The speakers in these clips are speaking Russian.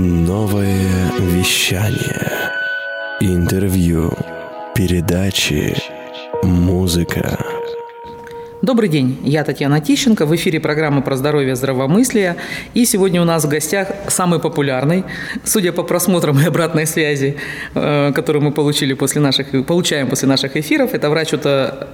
Новое вещание. Интервью. Передачи. Музыка. Добрый день, я Татьяна Тищенко, в эфире программа про здоровье и здравомыслие. И сегодня у нас в гостях самый популярный, судя по просмотрам и обратной связи, э, которую мы получили после наших, получаем после наших эфиров, это врач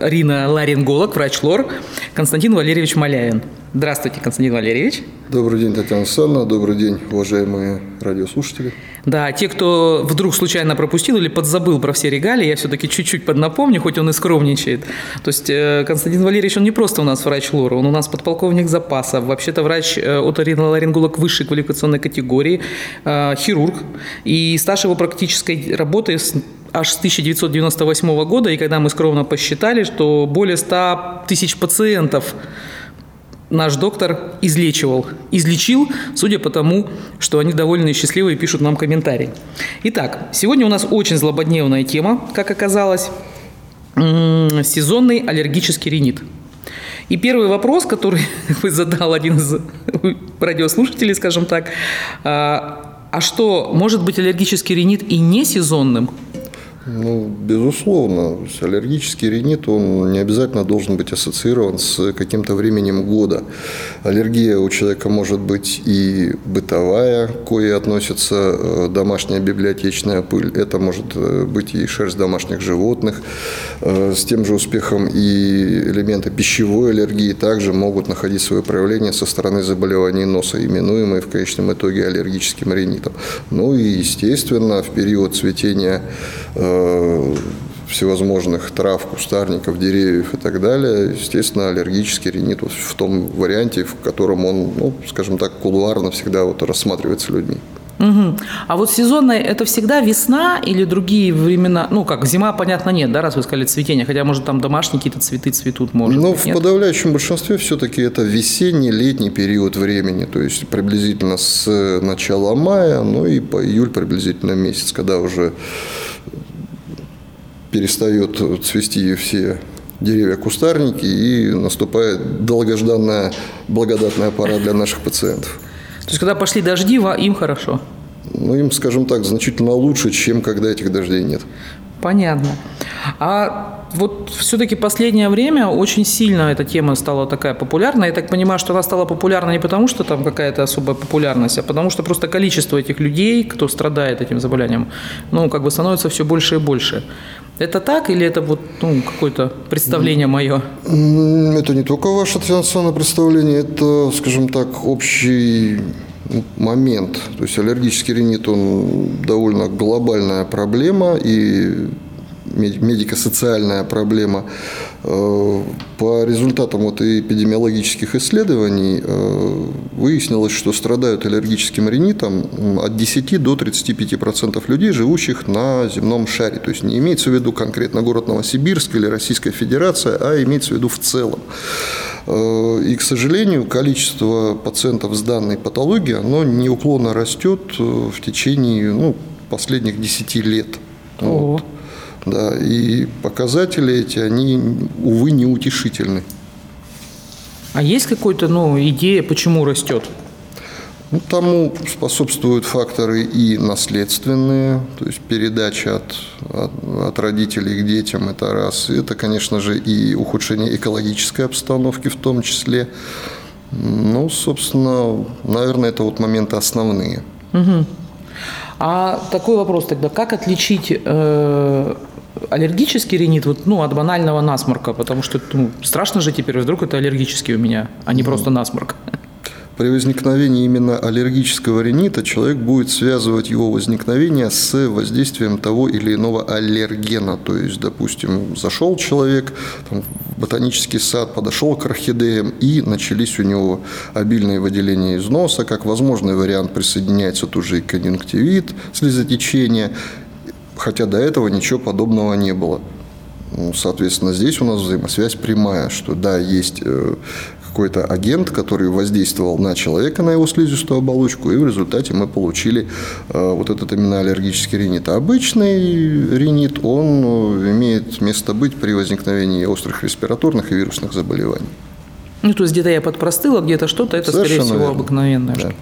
Рина Ларинголог, врач ЛОР Константин Валерьевич Маляин. Здравствуйте, Константин Валерьевич. Добрый день, Татьяна Александровна. Добрый день, уважаемые радиослушатели. Да, те, кто вдруг случайно пропустил или подзабыл про все регалии, я все-таки чуть-чуть поднапомню, хоть он и скромничает. То есть э, Константин Валерьевич, он не просто у нас врач лора, он у нас подполковник запаса, вообще-то врач э, оториноларинголог высшей квалификационной категории, э, хирург. И стаж его практической работы аж с 1998 года, и когда мы скромно посчитали, что более 100 тысяч пациентов наш доктор излечивал. Излечил, судя по тому, что они довольны и счастливы и пишут нам комментарии. Итак, сегодня у нас очень злободневная тема, как оказалось. Сезонный аллергический ринит. И первый вопрос, который задал один из радиослушателей, скажем так, а, а что, может быть аллергический ринит и не сезонным? Ну, безусловно. Аллергический ринит, он не обязательно должен быть ассоциирован с каким-то временем года. Аллергия у человека может быть и бытовая, к кое относится э, домашняя библиотечная пыль. Это может э, быть и шерсть домашних животных. Э, с тем же успехом и элементы пищевой аллергии также могут находить свое проявление со стороны заболеваний носа, именуемые в конечном итоге аллергическим ринитом. Ну и, естественно, в период цветения всевозможных трав, кустарников, деревьев и так далее, естественно, аллергический ринит вот в том варианте, в котором он, ну, скажем так, кулуарно всегда вот рассматривается людьми. Угу. А вот сезонное – это всегда весна или другие времена? Ну, как, зима, понятно, нет, да, раз вы сказали цветение, хотя, может, там домашние какие-то цветы цветут, может Ну, быть, в подавляющем большинстве все-таки это весенний, летний период времени, то есть приблизительно с начала мая, ну и по июль приблизительно месяц, когда уже перестает цвести все деревья, кустарники, и наступает долгожданная благодатная пора для наших пациентов. То есть, когда пошли дожди, им хорошо? Ну, им, скажем так, значительно лучше, чем когда этих дождей нет. Понятно. А вот все-таки последнее время очень сильно эта тема стала такая популярна. Я так понимаю, что она стала популярна не потому, что там какая-то особая популярность, а потому что просто количество этих людей, кто страдает этим заболеванием, ну, как бы становится все больше и больше. Это так или это вот ну, какое-то представление мое? Это не только ваше традиционное представление, это, скажем так, общий момент. То есть аллергический ринит, он довольно глобальная проблема, и медико-социальная проблема. Э, по результатам вот эпидемиологических исследований э, выяснилось, что страдают аллергическим ринитом от 10 до 35% людей, живущих на земном шаре. То есть не имеется в виду конкретно город Новосибирск или Российская Федерация, а имеется в виду в целом. Э, и, к сожалению, количество пациентов с данной патологией, оно неуклонно растет в течение ну, последних 10 лет. Вот. Да, и показатели эти, они, увы, неутешительны. А есть какая-то ну, идея, почему растет? Ну, тому способствуют факторы и наследственные, то есть передача от, от, от родителей к детям, это раз. Это, конечно же, и ухудшение экологической обстановки в том числе. Ну, собственно, наверное, это вот моменты основные. Угу. А такой вопрос тогда, как отличить э, аллергический ринит вот, ну, от банального насморка, потому что ну, страшно же теперь, вдруг это аллергический у меня, а не просто насморк. При возникновении именно аллергического ринита человек будет связывать его возникновение с воздействием того или иного аллергена. То есть, допустим, зашел человек там, в ботанический сад, подошел к орхидеям, и начались у него обильные выделения из носа. Как возможный вариант присоединяется тут же и конъюнктивит, слезотечение – хотя до этого ничего подобного не было. Ну, соответственно, здесь у нас взаимосвязь прямая, что да, есть э, какой-то агент, который воздействовал на человека, на его слизистую оболочку, и в результате мы получили э, вот этот именно аллергический ринит. А обычный ринит, он э, имеет место быть при возникновении острых респираторных и вирусных заболеваний. Ну, то есть где-то я подпростыла, где-то что-то, это, Совершенно скорее всего, верно. обыкновенное да. что-то.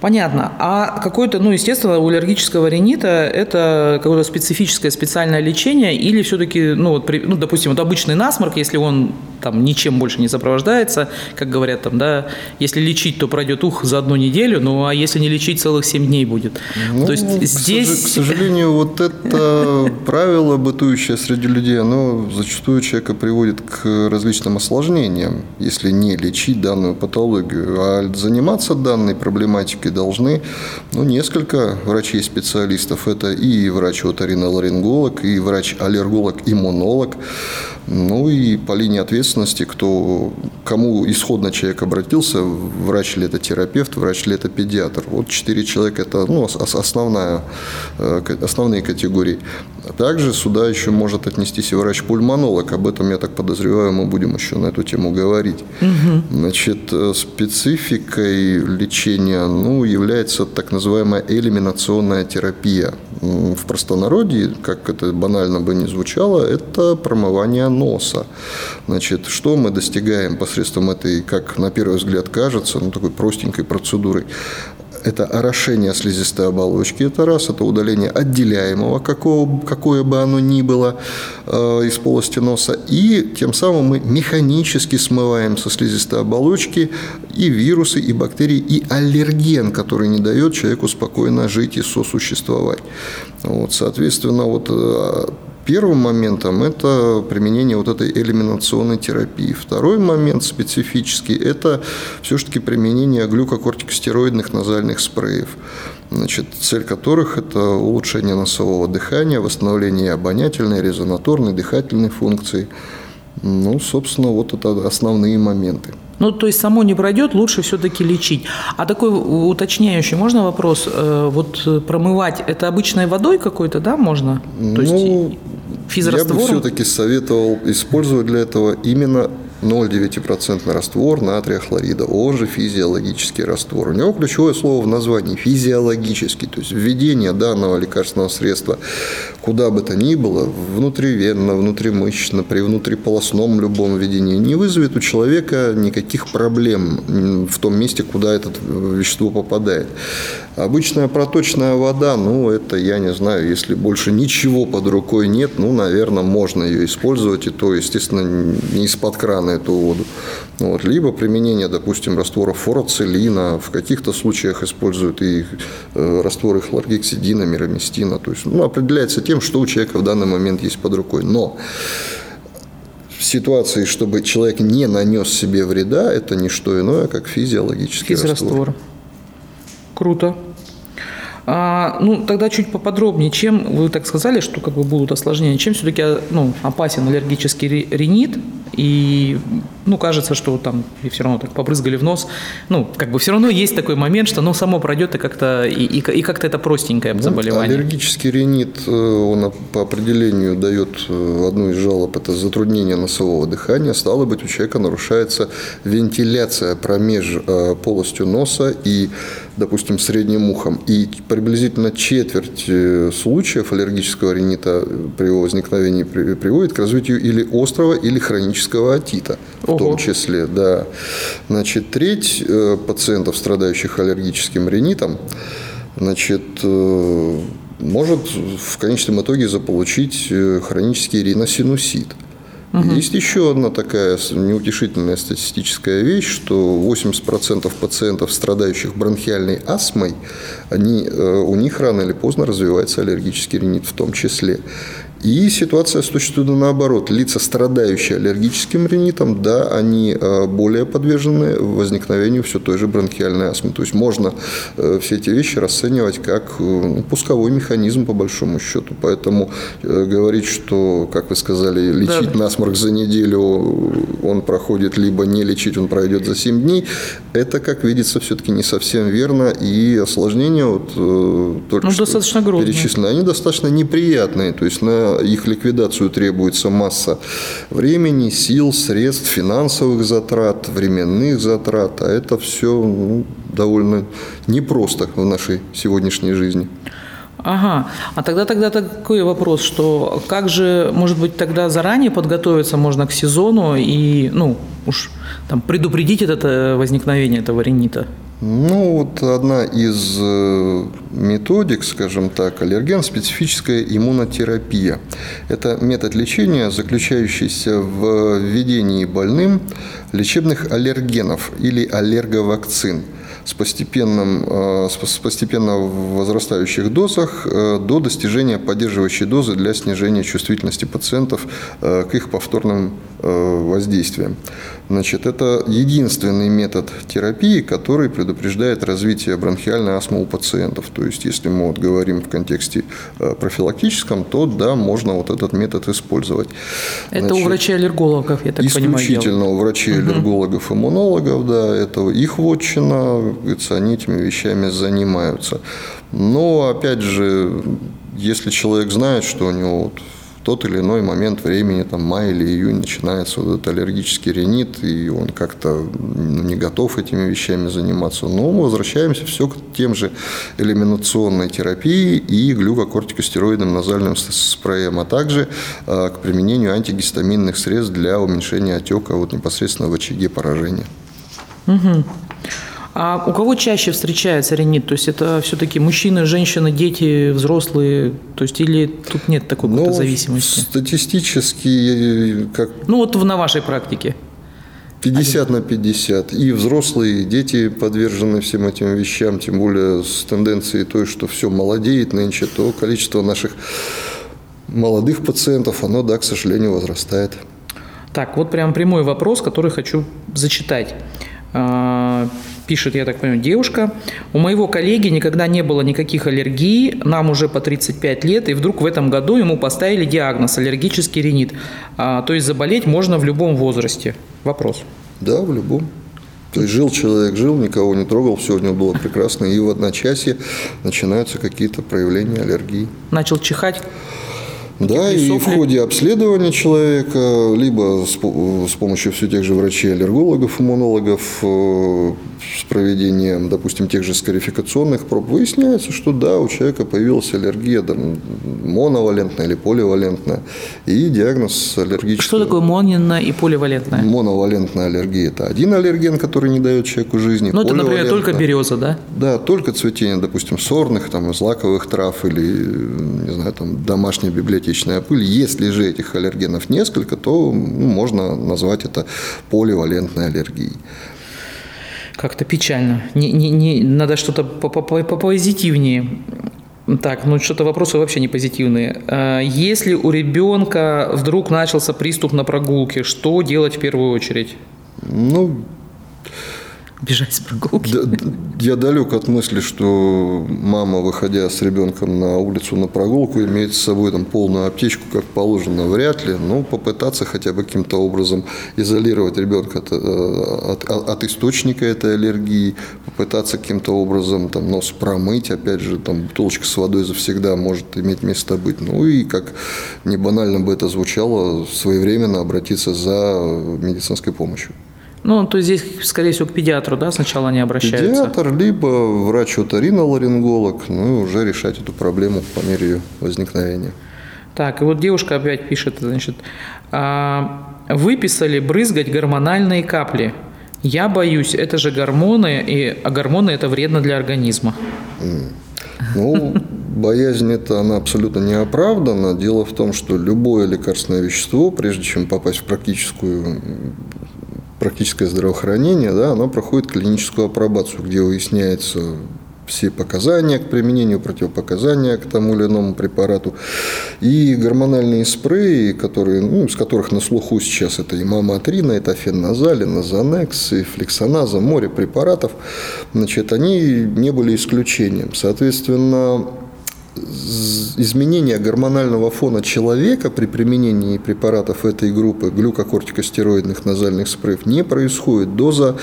Понятно. А какое-то, ну, естественно, у аллергического ринита это какое-то специфическое специальное лечение или все-таки, ну, вот, при, ну, допустим, вот обычный насморк, если он там ничем больше не сопровождается, как говорят там, да, если лечить, то пройдет ух за одну неделю, ну, а если не лечить, целых 7 дней будет. Ну, то есть здесь... К сожалению, вот это правило, бытующее среди людей, оно зачастую человека приводит к различным осложнениям, если не лечить данную патологию. А заниматься данной проблематикой должны ну, несколько врачей-специалистов. Это и врач-оториноларинголог, и врач-аллерголог-иммунолог. Ну и по линии ответственности, кто, кому исходно человек обратился, врач ли это терапевт, врач ли это педиатр. Вот четыре человека – это ну, основная, э, основные категории. Также сюда еще может отнестись и врач-пульмонолог. Об этом, я так подозреваю, мы будем еще на эту тему говорить. Угу. Значит, э, спецификой лечения ну, является так называемая элиминационная терапия. В простонародье, как это банально бы не звучало, это промывание носа. Значит, что мы достигаем посредством этой, как на первый взгляд кажется, ну, такой простенькой процедуры? Это орошение слизистой оболочки, это раз, это удаление отделяемого, какого, какое бы оно ни было, э, из полости носа, и тем самым мы механически смываем со слизистой оболочки и вирусы, и бактерии, и аллерген, который не дает человеку спокойно жить и сосуществовать. Вот, соответственно, вот э, Первым моментом это применение вот этой элиминационной терапии. Второй момент специфический – это все-таки применение глюкокортикостероидных назальных спреев, значит, цель которых – это улучшение носового дыхания, восстановление обонятельной, резонаторной, дыхательной функции. Ну, собственно, вот это основные моменты. Ну, то есть само не пройдет, лучше все-таки лечить. А такой уточняющий, можно вопрос? Э, вот промывать это обычной водой какой-то, да, можно? То ну, есть физраствором? Я бы все-таки советовал использовать для этого именно 0,9% раствор натрия хлорида, он же физиологический раствор. У него ключевое слово в названии – физиологический, то есть введение данного лекарственного средства куда бы то ни было, внутривенно, внутримышечно, при внутриполосном любом введении, не вызовет у человека никаких проблем в том месте, куда это вещество попадает. Обычная проточная вода, ну, это, я не знаю, если больше ничего под рукой нет, ну, наверное, можно ее использовать, и то, естественно, не из-под крана эту воду. Вот. Либо применение, допустим, растворов фурацилина, в каких-то случаях используют и э, растворы хлоргексидина, мироместина, то есть, ну, определяется тем, что у человека в данный момент есть под рукой. Но в ситуации, чтобы человек не нанес себе вреда, это не что иное, как физиологический Физраствор. раствор. Круто. А, ну, тогда чуть поподробнее, чем вы так сказали, что как бы будут осложнения, чем все-таки ну, опасен аллергический ринит, и ну, кажется, что там и все равно так побрызгали в нос. Ну, как бы все равно есть такой момент, что оно само пройдет и как-то и, и, и как-то это простенькое ну, заболевание. Аллергический ринит, э, он по определению дает э, одну из жалоб, это затруднение носового дыхания. Стало быть, у человека нарушается вентиляция промеж э, полостью носа и, допустим, средним ухом. И приблизительно четверть случаев аллергического ринита при его возникновении приводит к развитию или острого, или хронического отита в том числе, да. Значит, треть э, пациентов, страдающих аллергическим ринитом, значит, э, может в конечном итоге заполучить э, хронический риносинусит. Угу. Есть еще одна такая неутешительная статистическая вещь, что 80% пациентов, страдающих бронхиальной астмой, они, у них рано или поздно развивается аллергический ринит в том числе. И ситуация с точки зрения наоборот. Лица, страдающие аллергическим ринитом, да, они э, более подвержены возникновению все той же бронхиальной астмы. То есть можно э, все эти вещи расценивать как э, ну, пусковой механизм по большому счету. Поэтому говорить, что, как вы сказали, лечить да. насморк за неделю он проходит, либо не лечить он пройдет за 7 дней, это, как видится, все-таки не совсем верно. И осложнения вот только ну, что достаточно перечислены, они достаточно неприятные. То есть на их ликвидацию требуется масса времени, сил, средств, финансовых затрат, временных затрат, а это все ну, довольно непросто в нашей сегодняшней жизни. Ага. А тогда тогда такой вопрос, что как же, может быть, тогда заранее подготовиться можно к сезону и, ну, уж там предупредить это возникновение этого ринита? Ну, вот одна из э, методик, скажем так, аллерген-специфическая иммунотерапия. Это метод лечения, заключающийся в введении больным лечебных аллергенов или аллерговакцин – с, постепенным, э, с постепенно возрастающих дозах э, до достижения поддерживающей дозы для снижения чувствительности пациентов к их повторным воздействиям. Значит, это единственный метод терапии, который предупреждает развитие бронхиальной астмы у пациентов. То есть, если мы вот говорим в контексте профилактическом, то да, можно вот этот метод использовать. Это Значит, у врачей-аллергологов, я так исключительно понимаю. Исключительно у врачей-аллергологов, иммунологов, да, это их вотчина, они этими вещами занимаются. Но, опять же, если человек знает, что у него вот тот или иной момент времени, там, май или июнь, начинается вот этот аллергический ринит, и он как-то не готов этими вещами заниматься. Но мы возвращаемся все к тем же элиминационной терапии и глюкокортикостероидным назальным спреем, а также а, к применению антигистаминных средств для уменьшения отека вот непосредственно в очаге поражения. Угу. А у кого чаще встречается ринит? То есть это все-таки мужчины, женщины, дети, взрослые? То есть или тут нет такой ну, зависимости? Статистически как... Ну вот на вашей практике. 50 на 50. И взрослые, и дети подвержены всем этим вещам, тем более с тенденцией той, что все молодеет нынче, то количество наших молодых пациентов, оно, да, к сожалению, возрастает. Так, вот прям прямой вопрос, который хочу зачитать. Пишет, я так понимаю, девушка. У моего коллеги никогда не было никаких аллергий, нам уже по 35 лет, и вдруг в этом году ему поставили диагноз аллергический ринит. А, то есть заболеть можно в любом возрасте. Вопрос. Да, в любом. То есть жил человек, жил, никого не трогал, все у него было прекрасно, и в одночасье начинаются какие-то проявления аллергии. Начал чихать? Да, и в ходе обследования человека, либо с, с помощью все тех же врачей, аллергологов, иммунологов, э, с проведением, допустим, тех же скарификационных проб, выясняется, что да, у человека появилась аллергия там, моновалентная или поливалентная, и диагноз аллергический. Что такое моновалентная и поливалентная? Моновалентная аллергия – это один аллерген, который не дает человеку жизни. Ну, это, например, только береза, да? Да, только цветение, допустим, сорных, там, злаковых трав или, не знаю, там, домашняя библиотека частичная пыль. Если же этих аллергенов несколько, то ну, можно назвать это поливалентной аллергией. Как-то печально. Не, не, не, надо что-то попозитивнее. Так, ну что-то вопросы вообще не позитивные. А, если у ребенка вдруг начался приступ на прогулке, что делать в первую очередь? Ну, бежать с прогулки. Я далек от мысли, что мама, выходя с ребенком на улицу на прогулку, имеет с собой там полную аптечку, как положено, вряд ли. Но попытаться хотя бы каким-то образом изолировать ребенка от, э, от, от источника этой аллергии, попытаться каким-то образом там, нос промыть, опять же, там бутылочка с водой завсегда может иметь место быть. Ну и, как не банально бы это звучало, своевременно обратиться за медицинской помощью. Ну, то есть здесь, скорее всего, к педиатру, да, сначала они обращаются? Педиатр, либо врач-оториноларинголог, ну и уже решать эту проблему по мере ее возникновения. Так, и вот девушка опять пишет, значит, «А, выписали брызгать гормональные капли. Я боюсь, это же гормоны, и, а гормоны это вредно для организма. Ну, боязнь это она абсолютно не оправдана. Дело в том, что любое лекарственное вещество, прежде чем попасть в практическую практическое здравоохранение, да, оно проходит клиническую апробацию, где выясняется все показания к применению, противопоказания к тому или иному препарату. И гормональные спреи, которые, ну, из которых на слуху сейчас это и маматрина, это фенназали, назанекс, и флексоназа, море препаратов, значит, они не были исключением. Соответственно, изменение гормонального фона человека при применении препаратов этой группы глюкокортикостероидных назальных спреев не происходит. Доза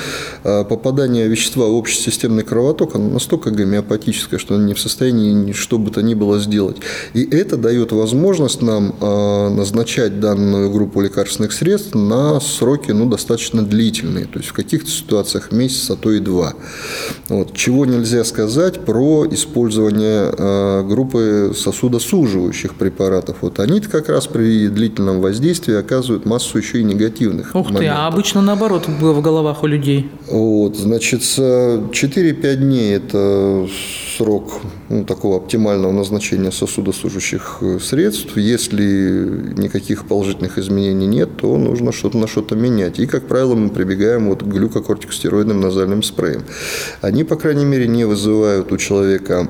а, попадания вещества в общесистемный кровоток она настолько гомеопатическая, что она не в состоянии что бы то ни было сделать. И это дает возможность нам а, назначать данную группу лекарственных средств на сроки ну, достаточно длительные, то есть в каких-то ситуациях месяц, а то и два. Вот. Чего нельзя сказать про использование группы группы сосудосуживающих препаратов. Вот они как раз при длительном воздействии оказывают массу еще и негативных Ух ты, моментов. а обычно наоборот в головах у людей. Вот, значит, 4-5 дней – это срок ну, такого оптимального назначения сосудосужащих э, средств. Если никаких положительных изменений нет, то нужно что-то на что-то менять. И, как правило, мы прибегаем вот к глюкокортикостероидным назальным спреям. Они, по крайней мере, не вызывают у человека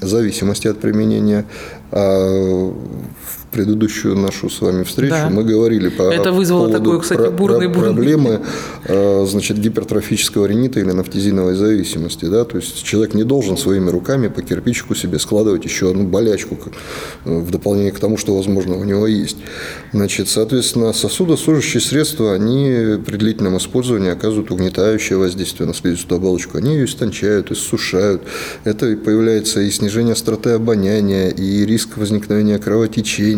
зависимости от применения. В предыдущую нашу с вами встречу Да. мы говорили по Это вызвало поводу такой, кстати, бурный- про- проблемы э, значит, гипертрофического ринита или нафтизиновой зависимости. Да? То есть человек не должен своими руками по кирпичику себе складывать еще одну болячку э, в дополнение к тому, что, возможно, у него есть. Значит, соответственно, сосудосужащие средства, они при длительном использовании оказывают угнетающее воздействие на слизистую оболочку. Они ее истончают, иссушают. Это появляется и снижение остроты обоняния, и риск возникновения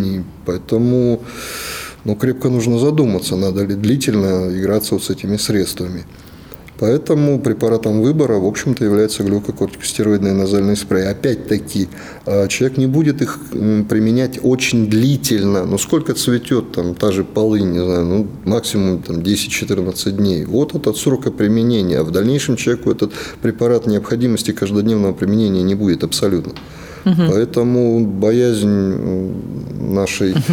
кровотечений. Поэтому ну, крепко нужно задуматься, надо ли длительно играться вот с этими средствами. Поэтому препаратом выбора, в общем-то, является глюкокортикостероидный назальный спрей. Опять-таки, э, человек не будет их применять очень длительно. Ну, сколько цветет там та же полынь, не знаю, ну, максимум там 10-14 дней. Вот этот срока применения. А в дальнейшем человеку этот препарат необходимости каждодневного применения не будет абсолютно. Поэтому боязнь нашей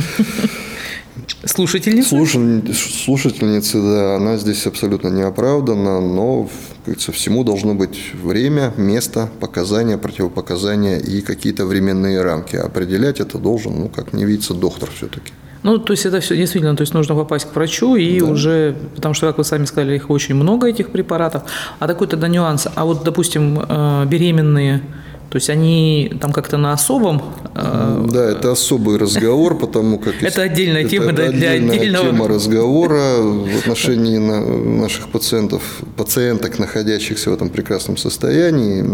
Слушательница? Слушатель- Слушательницы, да, она здесь абсолютно не оправдана, но, как говорится, всему должно быть время, место, показания, противопоказания и какие-то временные рамки. Определять это должен, ну, как не видится, доктор все-таки. Ну, то есть это все действительно, то есть нужно попасть к врачу и уже, потому что, как вы сами сказали, их очень много, этих препаратов. А такой тогда нюанс. А вот, допустим, э, беременные, то есть они там как-то на особом... э, Да, это особый разговор, потому как... Это отдельная тема, для отдельного- тема разговора в отношении на- наших пациентов, пациенток, находящихся в этом прекрасном состоянии.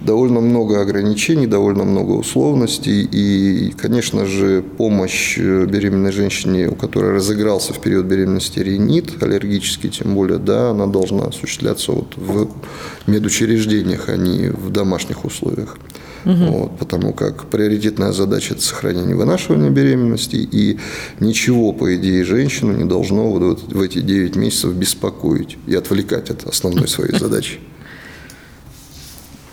Довольно много ограничений, довольно много условностей. И, конечно же, помощь э, беременной женщине, у которой разыгрался в период беременности ринит, аллергический тем более, да, она должна осуществляться вот в медучреждениях, а не в домашних условиях. Вот, потому как приоритетная задача – это сохранение вынашивания беременности, и ничего, по идее, женщину не должно вот в эти 9 месяцев беспокоить и отвлекать от основной своей задачи.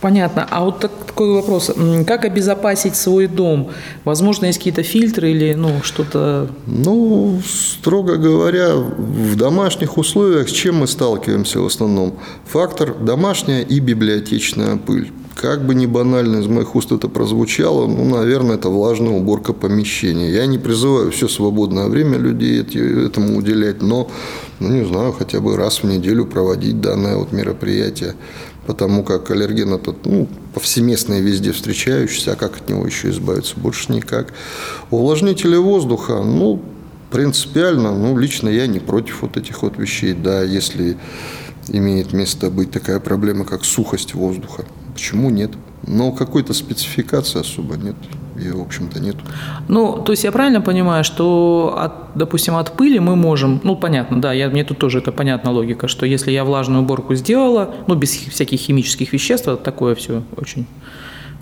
Понятно. А вот так- такой вопрос. Как обезопасить свой дом? Возможно, есть какие-то фильтры или ну, что-то... Ну, строго говоря, в домашних условиях с чем мы сталкиваемся в основном? Фактор домашняя и библиотечная пыль. Как бы ни банально из моих уст это прозвучало, ну, наверное, это влажная уборка помещения. Я не призываю все свободное время людей этому уделять, но, ну, не знаю, хотя бы раз в неделю проводить данное вот мероприятие. Потому как аллерген этот, ну, повсеместно и везде встречающийся, а как от него еще избавиться? Больше никак. Увлажнители воздуха, ну, принципиально, ну, лично я не против вот этих вот вещей, да, если имеет место быть такая проблема, как сухость воздуха. Почему нет? Но какой-то спецификации особо нет. Ее, в общем-то, нет. Ну, то есть я правильно понимаю, что, от, допустим, от пыли мы можем, ну, понятно, да, я, мне тут тоже это понятна логика, что если я влажную уборку сделала, ну, без всяких химических веществ, такое все очень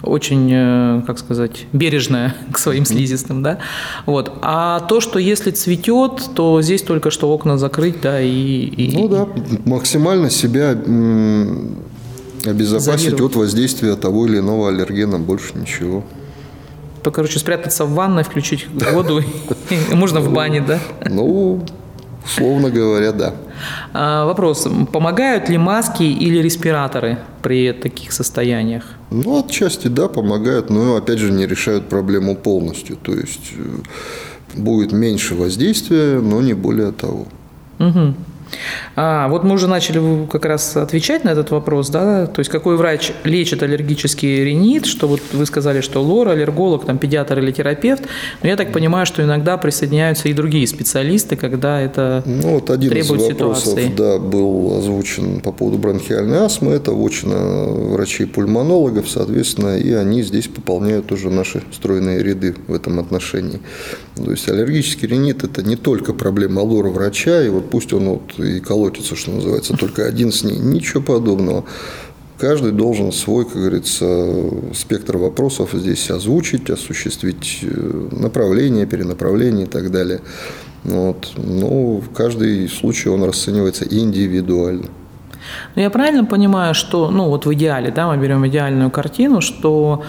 очень, э, как сказать, бережное к своим слизистым, да, вот. А то, что если цветет, то здесь только что окна закрыть, да, и... и- Ну да, максимально себя обезопасить Изолировать. от воздействия того или иного аллергена, больше ничего. То, короче, спрятаться в ванной, включить воду, можно в бане, да. Ну, условно говоря, да. А, Вопрос, помогают ли маски или респираторы при таких состояниях? Ну, отчасти да, помогают, но опять же не решают проблему полностью. То есть э, будет меньше воздействия, но не более того. Мгм. А, вот мы уже начали как раз отвечать на этот вопрос, да, то есть какой врач лечит аллергический ринит, что вот вы сказали, что лор, аллерголог, там, педиатр или терапевт, но я так понимаю, что иногда присоединяются и другие специалисты, когда это Ну, вот один требует из вопросов, ситуации. да, был озвучен по поводу бронхиальной астмы. Это вотчина врачей-пульмонологов, соответственно, и они здесь пополняют уже наши стройные ряды в этом отношении. То есть аллергический ринит – это не только проблема лора врача, и вот пусть он вот и колотится, что называется, только один с ней. Ничего подобного. каждый должен свой, как говорится, спектр вопросов здесь озвучить, осуществить э, направление, перенаправление и так далее. Вот. Но в каждый случай он расценивается индивидуально. Но я правильно понимаю, что, ну вот в идеале, да, мы берем идеальную картину, что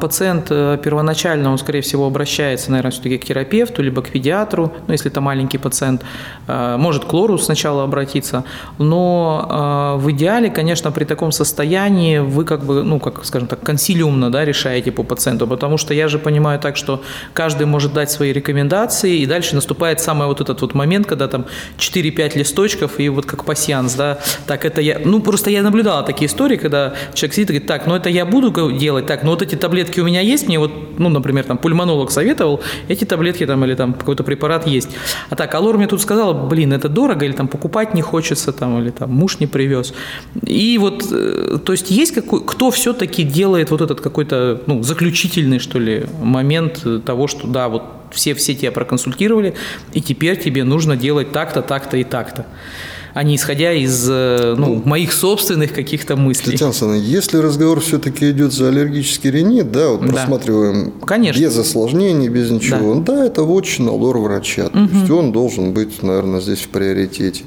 пациент э, первоначально, он, скорее всего, обращается, наверное, все-таки к терапевту, либо к педиатру, ну, если это маленький пациент, э, может к лору сначала обратиться, но э, в идеале, конечно, при таком состоянии вы как бы, ну, как, скажем так, консилиумно, да, решаете по пациенту, потому что я же понимаю так, что каждый может дать свои рекомендации, и дальше наступает самый вот этот вот момент, когда там 4-5 листочков, и вот как пассианс, да, так это я, ну просто я наблюдала такие истории, когда человек сидит и говорит, так, ну это я буду делать, так, ну вот эти таблетки у меня есть, мне вот, ну, например, там пульмонолог советовал, эти таблетки там или там какой-то препарат есть. А так, Алор мне тут сказал, блин, это дорого, или там покупать не хочется, там, или там муж не привез. И вот, э, то есть есть какой, кто все-таки делает вот этот какой-то, ну, заключительный, что ли, момент того, что да, вот все, все тебя проконсультировали, и теперь тебе нужно делать так-то, так-то и так-то а не исходя из э, ну, ну, моих собственных каких-то мыслей. Татьяна Александровна, если разговор все-таки идет за аллергический ринит, да, вот да. просматриваем Конечно. без осложнений, без ничего, да, да это вотчина лор-врача. Угу. То есть он должен быть, наверное, здесь в приоритете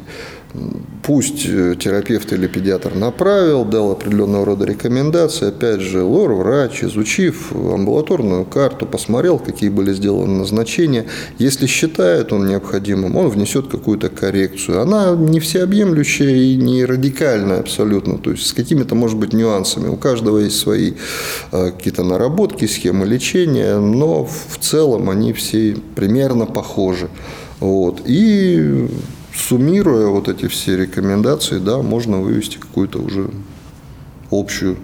пусть э, терапевт или педиатр направил, дал определенного рода рекомендации, опять же, лор-врач, изучив амбулаторную карту, посмотрел, какие были сделаны назначения, если считает он необходимым, он внесет какую-то коррекцию. Она не всеобъемлющая и не радикальная абсолютно, то есть с какими-то, может быть, нюансами. У каждого есть свои э, какие-то наработки, схемы лечения, но в целом они все примерно похожи. Вот. И суммируя вот эти все рекомендации, да, можно вывести какую-то уже общую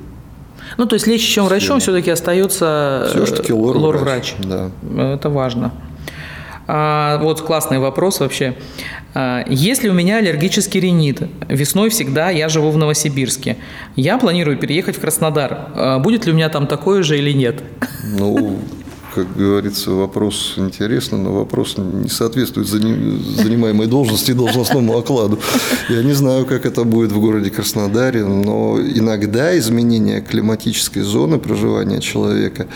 ну, то есть лечащим врачом все-таки остается все лор-врач. Да. Это важно. А, вот классный вопрос вообще. А, если у меня аллергический ринит, весной всегда я живу в Новосибирске, я планирую переехать в Краснодар. А, будет ли у меня там такое же или нет? Ну, как говорится, вопрос интересный, но вопрос не соответствует занимаемой должности и должностному окладу. Я не знаю, как это будет в городе Краснодаре, но иногда изменение климатической зоны проживания человека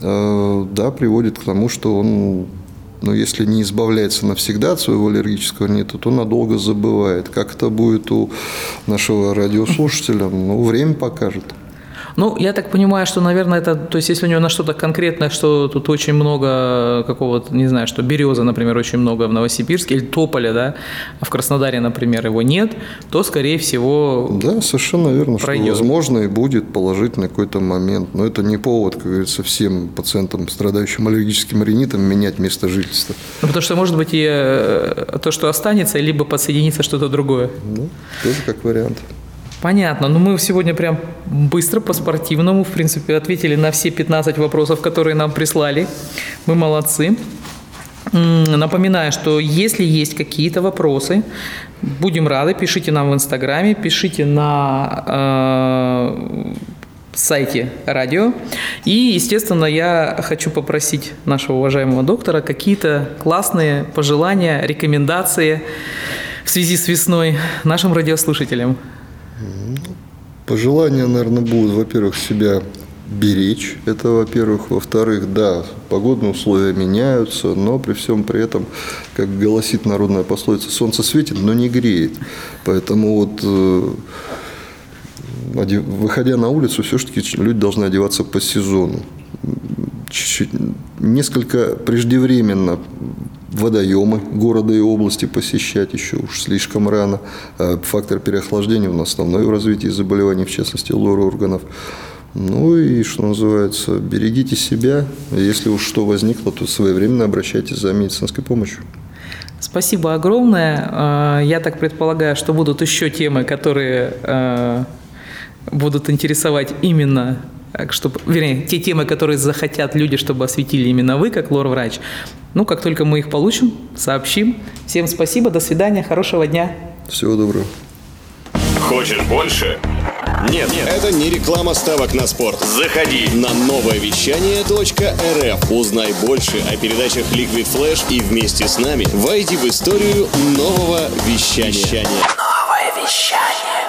э, да, приводит к тому, что он но если не избавляется навсегда от своего аллергического ринита, то надолго забывает. Как это будет у нашего радиослушателя, ну, время покажет. Ну, я так понимаю, что, наверное, это, то есть, если у него на что-то конкретное, что тут очень много какого-то, не знаю, что береза, например, очень много в Новосибирске, или тополя, да, а в Краснодаре, например, его нет, то, скорее всего, Да, совершенно верно, пройдет. что, возможно, и будет положительный какой-то момент, но это не повод, как говорится, всем пациентам, страдающим аллергическим ринитом, менять место жительства. Ну, потому что, может быть, и э, то, что останется, либо подсоединится что-то другое. Ну, тоже как вариант. Понятно. Ну, мы сегодня прям быстро, по-спортивному, в принципе, ответили на все 15 вопросов, которые нам прислали. Мы молодцы. Напоминаю, что если есть какие-то вопросы, будем рады, пишите нам в Инстаграме, пишите на э, сайте радио. И, естественно, я хочу попросить нашего уважаемого доктора какие-то классные пожелания, рекомендации в связи с весной нашим радиослушателям. Пожелания, наверное, будут, во-первых, себя беречь. Это, во-первых. Во-вторых, да, погодные условия меняются, но при всем при этом, как гласит народная пословица, солнце светит, но не греет. Поэтому вот э, выходя на улицу, все-таки люди должны одеваться по сезону. Чуть-чуть, несколько преждевременно водоемы города и области посещать еще уж слишком рано. А фактор переохлаждения у нас основной в развитии заболеваний, в частности, лора органов. Ну и, что называется, берегите себя. Если уж что возникло, то своевременно обращайтесь за медицинской помощью. Спасибо огромное. А, я так предполагаю, что будут еще темы, которые а, будут интересовать именно чтобы, вернее, те темы, которые захотят люди, чтобы осветили именно вы, как лор-врач. Ну, как только мы их получим, сообщим. Всем спасибо, до свидания, хорошего дня. Всего доброго. Хочешь больше? Нет, нет, это не реклама ставок на спорт. Заходи на новое вещание .рф. Узнай больше о передачах Liquid Flash и вместе с нами войди в историю нового вещания. Новое вещание.